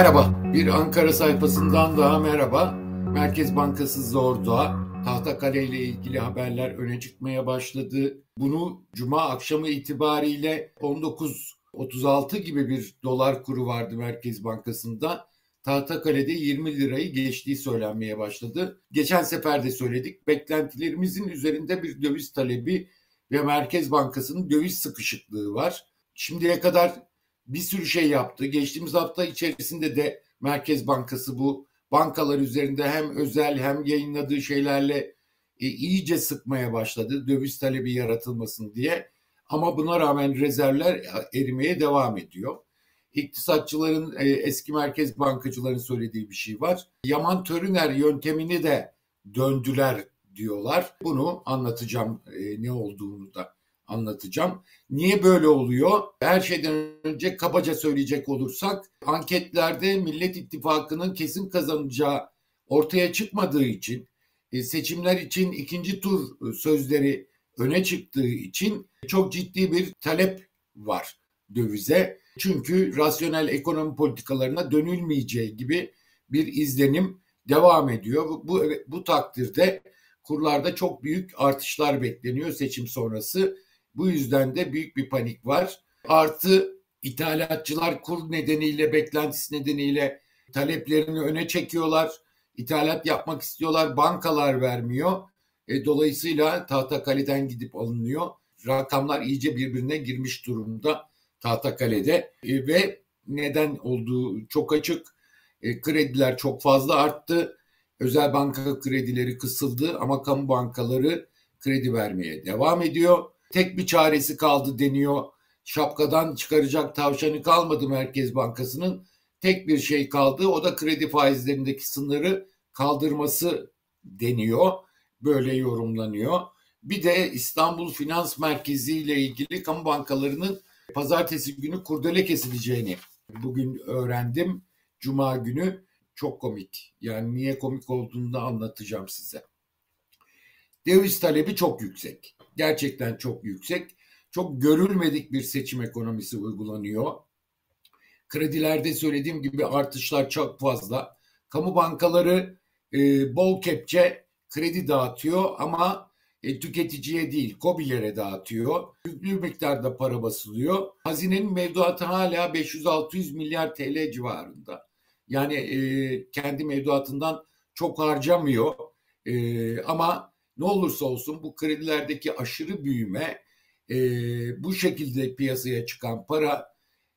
Merhaba, bir Ankara sayfasından daha merhaba. Merkez Bankası Zordoğa, Tahtakale ile ilgili haberler öne çıkmaya başladı. Bunu Cuma akşamı itibariyle 19.36 gibi bir dolar kuru vardı Merkez Bankası'nda. Tahtakale'de 20 lirayı geçtiği söylenmeye başladı. Geçen sefer de söyledik. Beklentilerimizin üzerinde bir döviz talebi ve Merkez Bankası'nın döviz sıkışıklığı var. Şimdiye kadar bir sürü şey yaptı. Geçtiğimiz hafta içerisinde de Merkez Bankası bu bankalar üzerinde hem özel hem yayınladığı şeylerle e, iyice sıkmaya başladı. Döviz talebi yaratılmasın diye. Ama buna rağmen rezervler erimeye devam ediyor. İktisatçıların, e, eski merkez bankacıların söylediği bir şey var. Yaman Törüner yöntemini de döndüler diyorlar. Bunu anlatacağım e, ne olduğunu da anlatacağım. Niye böyle oluyor? Her şeyden önce kabaca söyleyecek olursak anketlerde Millet İttifakı'nın kesin kazanacağı ortaya çıkmadığı için e, seçimler için ikinci tur sözleri öne çıktığı için çok ciddi bir talep var dövize. Çünkü rasyonel ekonomi politikalarına dönülmeyeceği gibi bir izlenim devam ediyor. Bu, bu takdirde kurlarda çok büyük artışlar bekleniyor seçim sonrası. Bu yüzden de büyük bir panik var. Artı ithalatçılar kur nedeniyle, beklentisi nedeniyle taleplerini öne çekiyorlar. İthalat yapmak istiyorlar, bankalar vermiyor. E, dolayısıyla Tahtakale'den gidip alınıyor. Rakamlar iyice birbirine girmiş durumda Tahtakale'de e, ve neden olduğu çok açık. E, krediler çok fazla arttı. Özel banka kredileri kısıldı ama kamu bankaları kredi vermeye devam ediyor. Tek bir çaresi kaldı deniyor. Şapkadan çıkaracak tavşanı kalmadı Merkez Bankası'nın. Tek bir şey kaldı o da kredi faizlerindeki sınırı kaldırması deniyor. Böyle yorumlanıyor. Bir de İstanbul Finans Merkezi ile ilgili kamu bankalarının pazartesi günü kurdele kesileceğini bugün öğrendim. Cuma günü çok komik. Yani niye komik olduğunu da anlatacağım size. Döviz talebi çok yüksek. Gerçekten çok yüksek. Çok görülmedik bir seçim ekonomisi uygulanıyor. Kredilerde söylediğim gibi artışlar çok fazla. Kamu bankaları e, bol kepçe kredi dağıtıyor ama e, tüketiciye değil COBİ'lere dağıtıyor. Yüklü miktarda para basılıyor. Hazinenin mevduatı hala 500-600 milyar TL civarında. Yani e, kendi mevduatından çok harcamıyor. E, ama ne olursa olsun bu kredilerdeki aşırı büyüme e, bu şekilde piyasaya çıkan para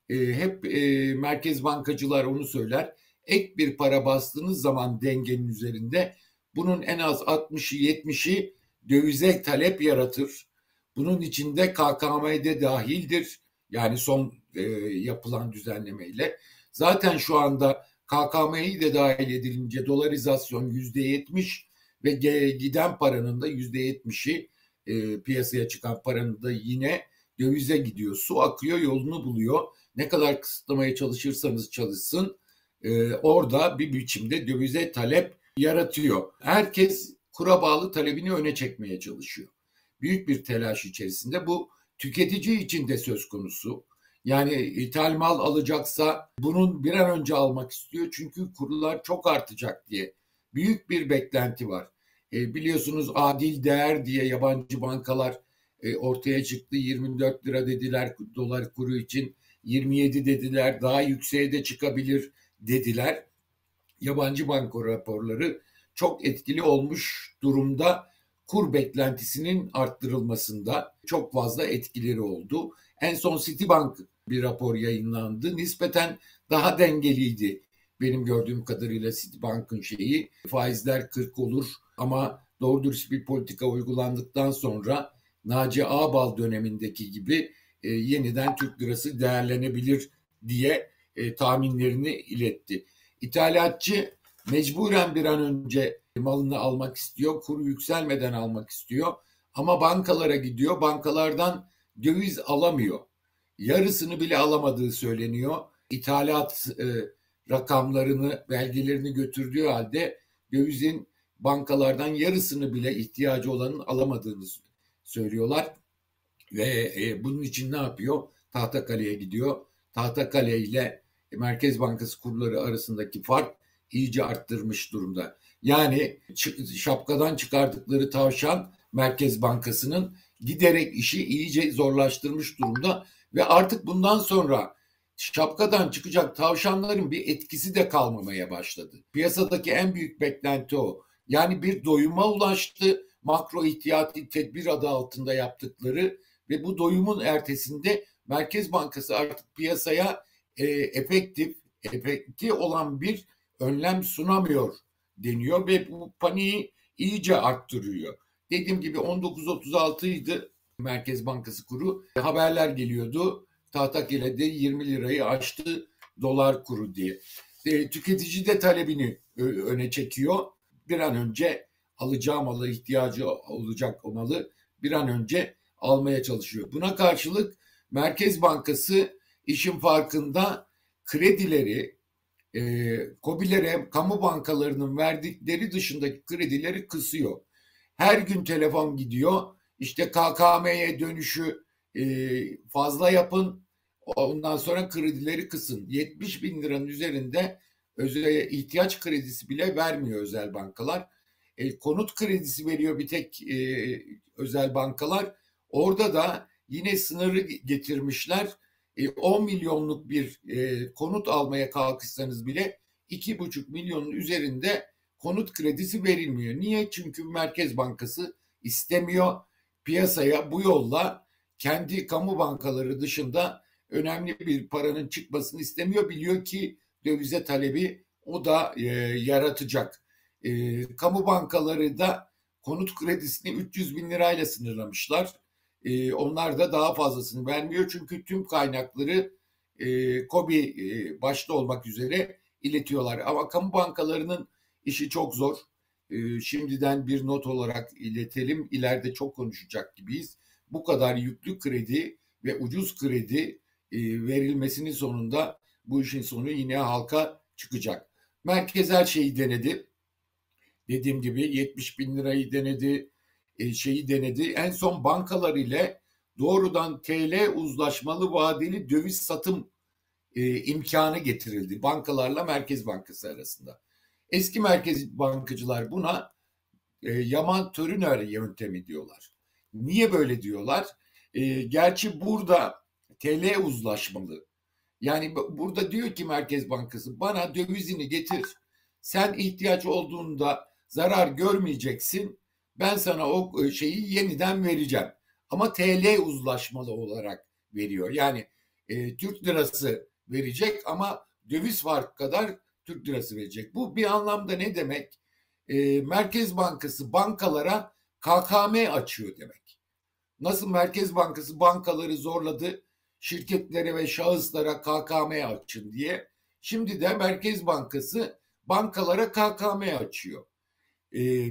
e, hep e, merkez bankacılar onu söyler. Ek bir para bastığınız zaman dengenin üzerinde bunun en az 60'ı 70'i dövize talep yaratır. Bunun içinde KKM'de dahildir. Yani son e, yapılan düzenlemeyle. Zaten şu anda KKM'yi de dahil edilince dolarizasyon yüzde yetmiş ve giden paranın da yüzde yetmişi e, piyasaya çıkan paranın da yine dövize gidiyor. Su akıyor yolunu buluyor. Ne kadar kısıtlamaya çalışırsanız çalışsın e, orada bir biçimde dövize talep yaratıyor. Herkes kura bağlı talebini öne çekmeye çalışıyor. Büyük bir telaş içerisinde bu tüketici için de söz konusu. Yani ithal mal alacaksa bunun bir an önce almak istiyor çünkü kurlar çok artacak diye. Büyük bir beklenti var. E, biliyorsunuz adil değer diye yabancı bankalar e, ortaya çıktı. 24 lira dediler dolar kuru için. 27 dediler daha yükseğe de çıkabilir dediler. Yabancı banka raporları çok etkili olmuş durumda kur beklentisinin arttırılmasında çok fazla etkileri oldu. En son Citibank bir rapor yayınlandı. Nispeten daha dengeliydi benim gördüğüm kadarıyla Citibank'ın şeyi. Faizler 40 olur ama doğru dürüst bir politika uygulandıktan sonra Naci Ağbal dönemindeki gibi e, yeniden Türk lirası değerlenebilir diye e, tahminlerini iletti. İthalatçı mecburen bir an önce malını almak istiyor, kuru yükselmeden almak istiyor ama bankalara gidiyor, bankalardan döviz alamıyor. Yarısını bile alamadığı söyleniyor. İthalat e, rakamlarını, belgelerini götürdüğü halde dövizin bankalardan yarısını bile ihtiyacı olanın alamadığını söylüyorlar. Ve e, bunun için ne yapıyor? Tahtakale'ye gidiyor. Tahtakale ile Merkez Bankası kurları arasındaki fark iyice arttırmış durumda. Yani şapkadan çıkardıkları tavşan Merkez Bankası'nın giderek işi iyice zorlaştırmış durumda ve artık bundan sonra şapkadan çıkacak tavşanların bir etkisi de kalmamaya başladı. Piyasadaki en büyük beklenti o. Yani bir doyuma ulaştı makro ihtiyati tedbir adı altında yaptıkları ve bu doyumun ertesinde Merkez Bankası artık piyasaya e, efektif, efekti olan bir önlem sunamıyor deniyor ve bu paniği iyice arttırıyor. Dediğim gibi 19.36 idi Merkez Bankası kuru. Haberler geliyordu. Tahtakale'de 20 lirayı aştı dolar kuru diye. E, tüketici de talebini öne çekiyor. Bir an önce alacağı malı ihtiyacı olacak o malı bir an önce almaya çalışıyor. Buna karşılık Merkez Bankası işin farkında kredileri e, COBİ'lere, kamu bankalarının verdikleri dışındaki kredileri kısıyor. Her gün telefon gidiyor. İşte KKM'ye dönüşü e, fazla yapın. Ondan sonra kredileri kısın. 70 bin liranın üzerinde özel ihtiyaç kredisi bile vermiyor özel bankalar. E, konut kredisi veriyor bir tek e, özel bankalar. Orada da yine sınırı getirmişler. E, 10 milyonluk bir e, konut almaya kalkışsanız bile 2,5 milyonun üzerinde konut kredisi verilmiyor. Niye? Çünkü Merkez Bankası istemiyor piyasaya bu yolla kendi kamu bankaları dışında önemli bir paranın çıkmasını istemiyor. Biliyor ki dövize talebi o da e, yaratacak. E, kamu bankaları da konut kredisini 300 bin lirayla sınırlamışlar. E, onlar da daha fazlasını vermiyor çünkü tüm kaynakları e, KOBİ e, başta olmak üzere iletiyorlar. Ama kamu bankalarının işi çok zor. E, şimdiden bir not olarak iletelim. İleride çok konuşacak gibiyiz. Bu kadar yüklü kredi ve ucuz kredi verilmesinin sonunda bu işin sonu yine halka çıkacak. Merkez her şeyi denedi. Dediğim gibi 70 bin lirayı denedi, e, şeyi denedi. En son bankalar ile doğrudan TL uzlaşmalı vadeli döviz satım e, imkanı getirildi. Bankalarla Merkez Bankası arasında. Eski merkez bankacılar buna e, Yaman Törüner yöntemi diyorlar. Niye böyle diyorlar? E, gerçi burada TL uzlaşmalı. Yani burada diyor ki Merkez Bankası bana dövizini getir. Sen ihtiyaç olduğunda zarar görmeyeceksin. Ben sana o e, şeyi yeniden vereceğim. Ama TL uzlaşmalı olarak veriyor. Yani e, Türk lirası verecek ama döviz farkı kadar Türk lirası verecek. Bu bir anlamda ne demek? E, Merkez Bankası bankalara KKM açıyor demek. Nasıl Merkez Bankası bankaları zorladı şirketlere ve şahıslara KKM açın diye. Şimdi de Merkez Bankası bankalara KKM açıyor. E,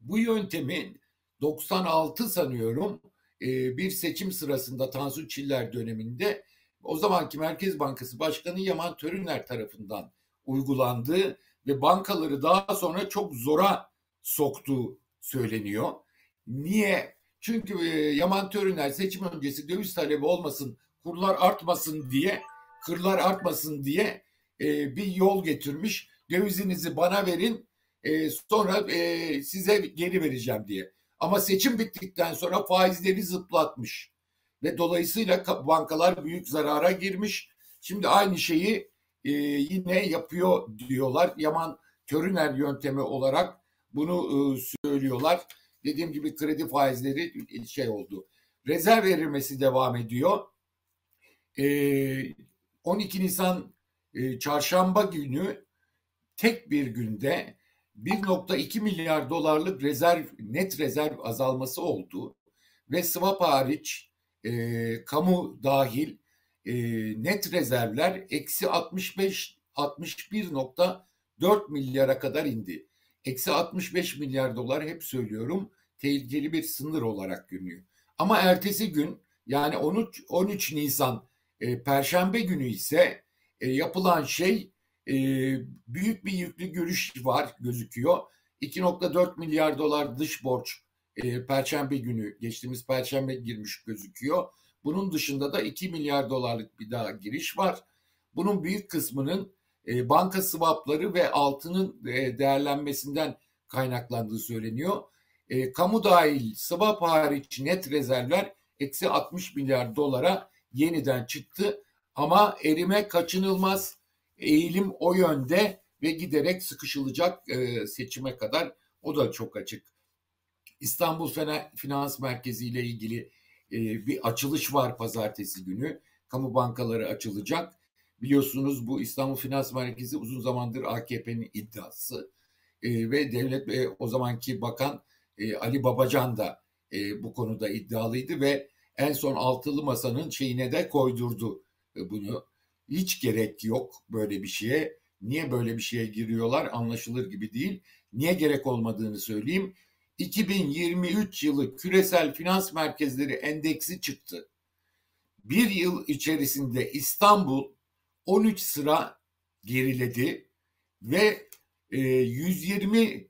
bu yöntemin 96 sanıyorum e, bir seçim sırasında Tansu Çiller döneminde o zamanki Merkez Bankası Başkanı Yaman Törüner tarafından uygulandığı ve bankaları daha sonra çok zora soktuğu söyleniyor. Niye? Çünkü e, Yaman Törüner seçim öncesi döviz talebi olmasın, kurlar artmasın diye, kırlar artmasın diye e, bir yol getirmiş. Dövizinizi bana verin, e, sonra e, size geri vereceğim diye. Ama seçim bittikten sonra faizleri zıplatmış ve dolayısıyla bankalar büyük zarara girmiş. Şimdi aynı şeyi e, yine yapıyor diyorlar. Yaman Törüner yöntemi olarak bunu e, söylüyorlar. Dediğim gibi kredi faizleri şey oldu. Rezerv verilmesi devam ediyor. E, 12 Nisan e, çarşamba günü tek bir günde 1.2 milyar dolarlık rezerv net rezerv azalması oldu ve swap hariç e, kamu dahil e, net rezervler eksi 65 61.4 milyara kadar indi. Eksi 65 milyar dolar hep söylüyorum tehlikeli bir sınır olarak görünüyor. Ama ertesi gün yani 13 13 Nisan e, Perşembe günü ise e, yapılan şey e, büyük bir yüklü görüş var gözüküyor. 2.4 milyar dolar dış borç e, Perşembe günü geçtiğimiz Perşembe girmiş gözüküyor. Bunun dışında da 2 milyar dolarlık bir daha giriş var. bunun büyük kısmının e, banka swapları ve altının e, değerlenmesinden kaynaklandığı söyleniyor. E, kamu dahil swap hariç net rezervler eksi 60 milyar dolara yeniden çıktı. Ama erime kaçınılmaz eğilim o yönde ve giderek sıkışılacak e, seçime kadar o da çok açık. İstanbul Finans Merkezi ile ilgili e, bir açılış var pazartesi günü. Kamu bankaları açılacak. Biliyorsunuz bu İstanbul Finans Merkezi uzun zamandır AKP'nin iddiası. E, ve devlet ve o zamanki bakan e, Ali Babacan da e, bu konuda iddialıydı ve en son altılı masanın şeyine de koydurdu e, bunu. Hiç gerek yok böyle bir şeye. Niye böyle bir şeye giriyorlar anlaşılır gibi değil. Niye gerek olmadığını söyleyeyim. 2023 yılı küresel finans merkezleri endeksi çıktı. Bir yıl içerisinde İstanbul 13 sıra geriledi ve 120 e,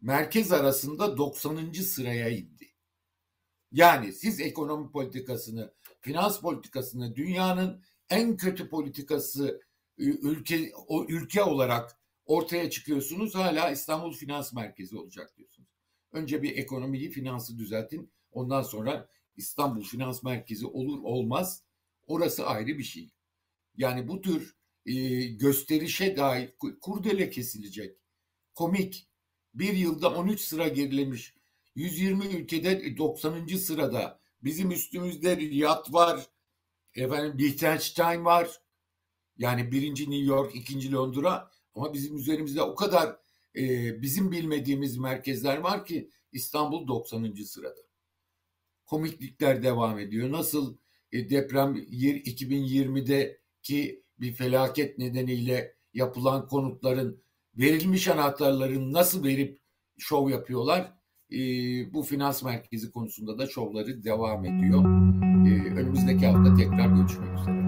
merkez arasında 90. sıraya indi. Yani siz ekonomi politikasını, finans politikasını dünyanın en kötü politikası ülke o ülke olarak ortaya çıkıyorsunuz. Hala İstanbul Finans Merkezi olacak diyorsunuz. Önce bir ekonomiyi, finansı düzeltin. Ondan sonra İstanbul Finans Merkezi olur olmaz. Orası ayrı bir şey. Yani bu tür e, gösterişe dair kurdele kesilecek. Komik. Bir yılda 13 sıra gerilemiş. 120 ülkede 90. sırada. Bizim üstümüzde Riyad var. Efendim Liechtenstein var. Yani birinci New York, ikinci Londra. Ama bizim üzerimizde o kadar e, bizim bilmediğimiz merkezler var ki İstanbul 90. sırada. Komiklikler devam ediyor. Nasıl e, deprem 2020'deki bir felaket nedeniyle yapılan konutların verilmiş anahtarların nasıl verip şov yapıyorlar? E, bu finans merkezi konusunda da şovları devam ediyor. E, önümüzdeki hafta tekrar görüşmek üzere.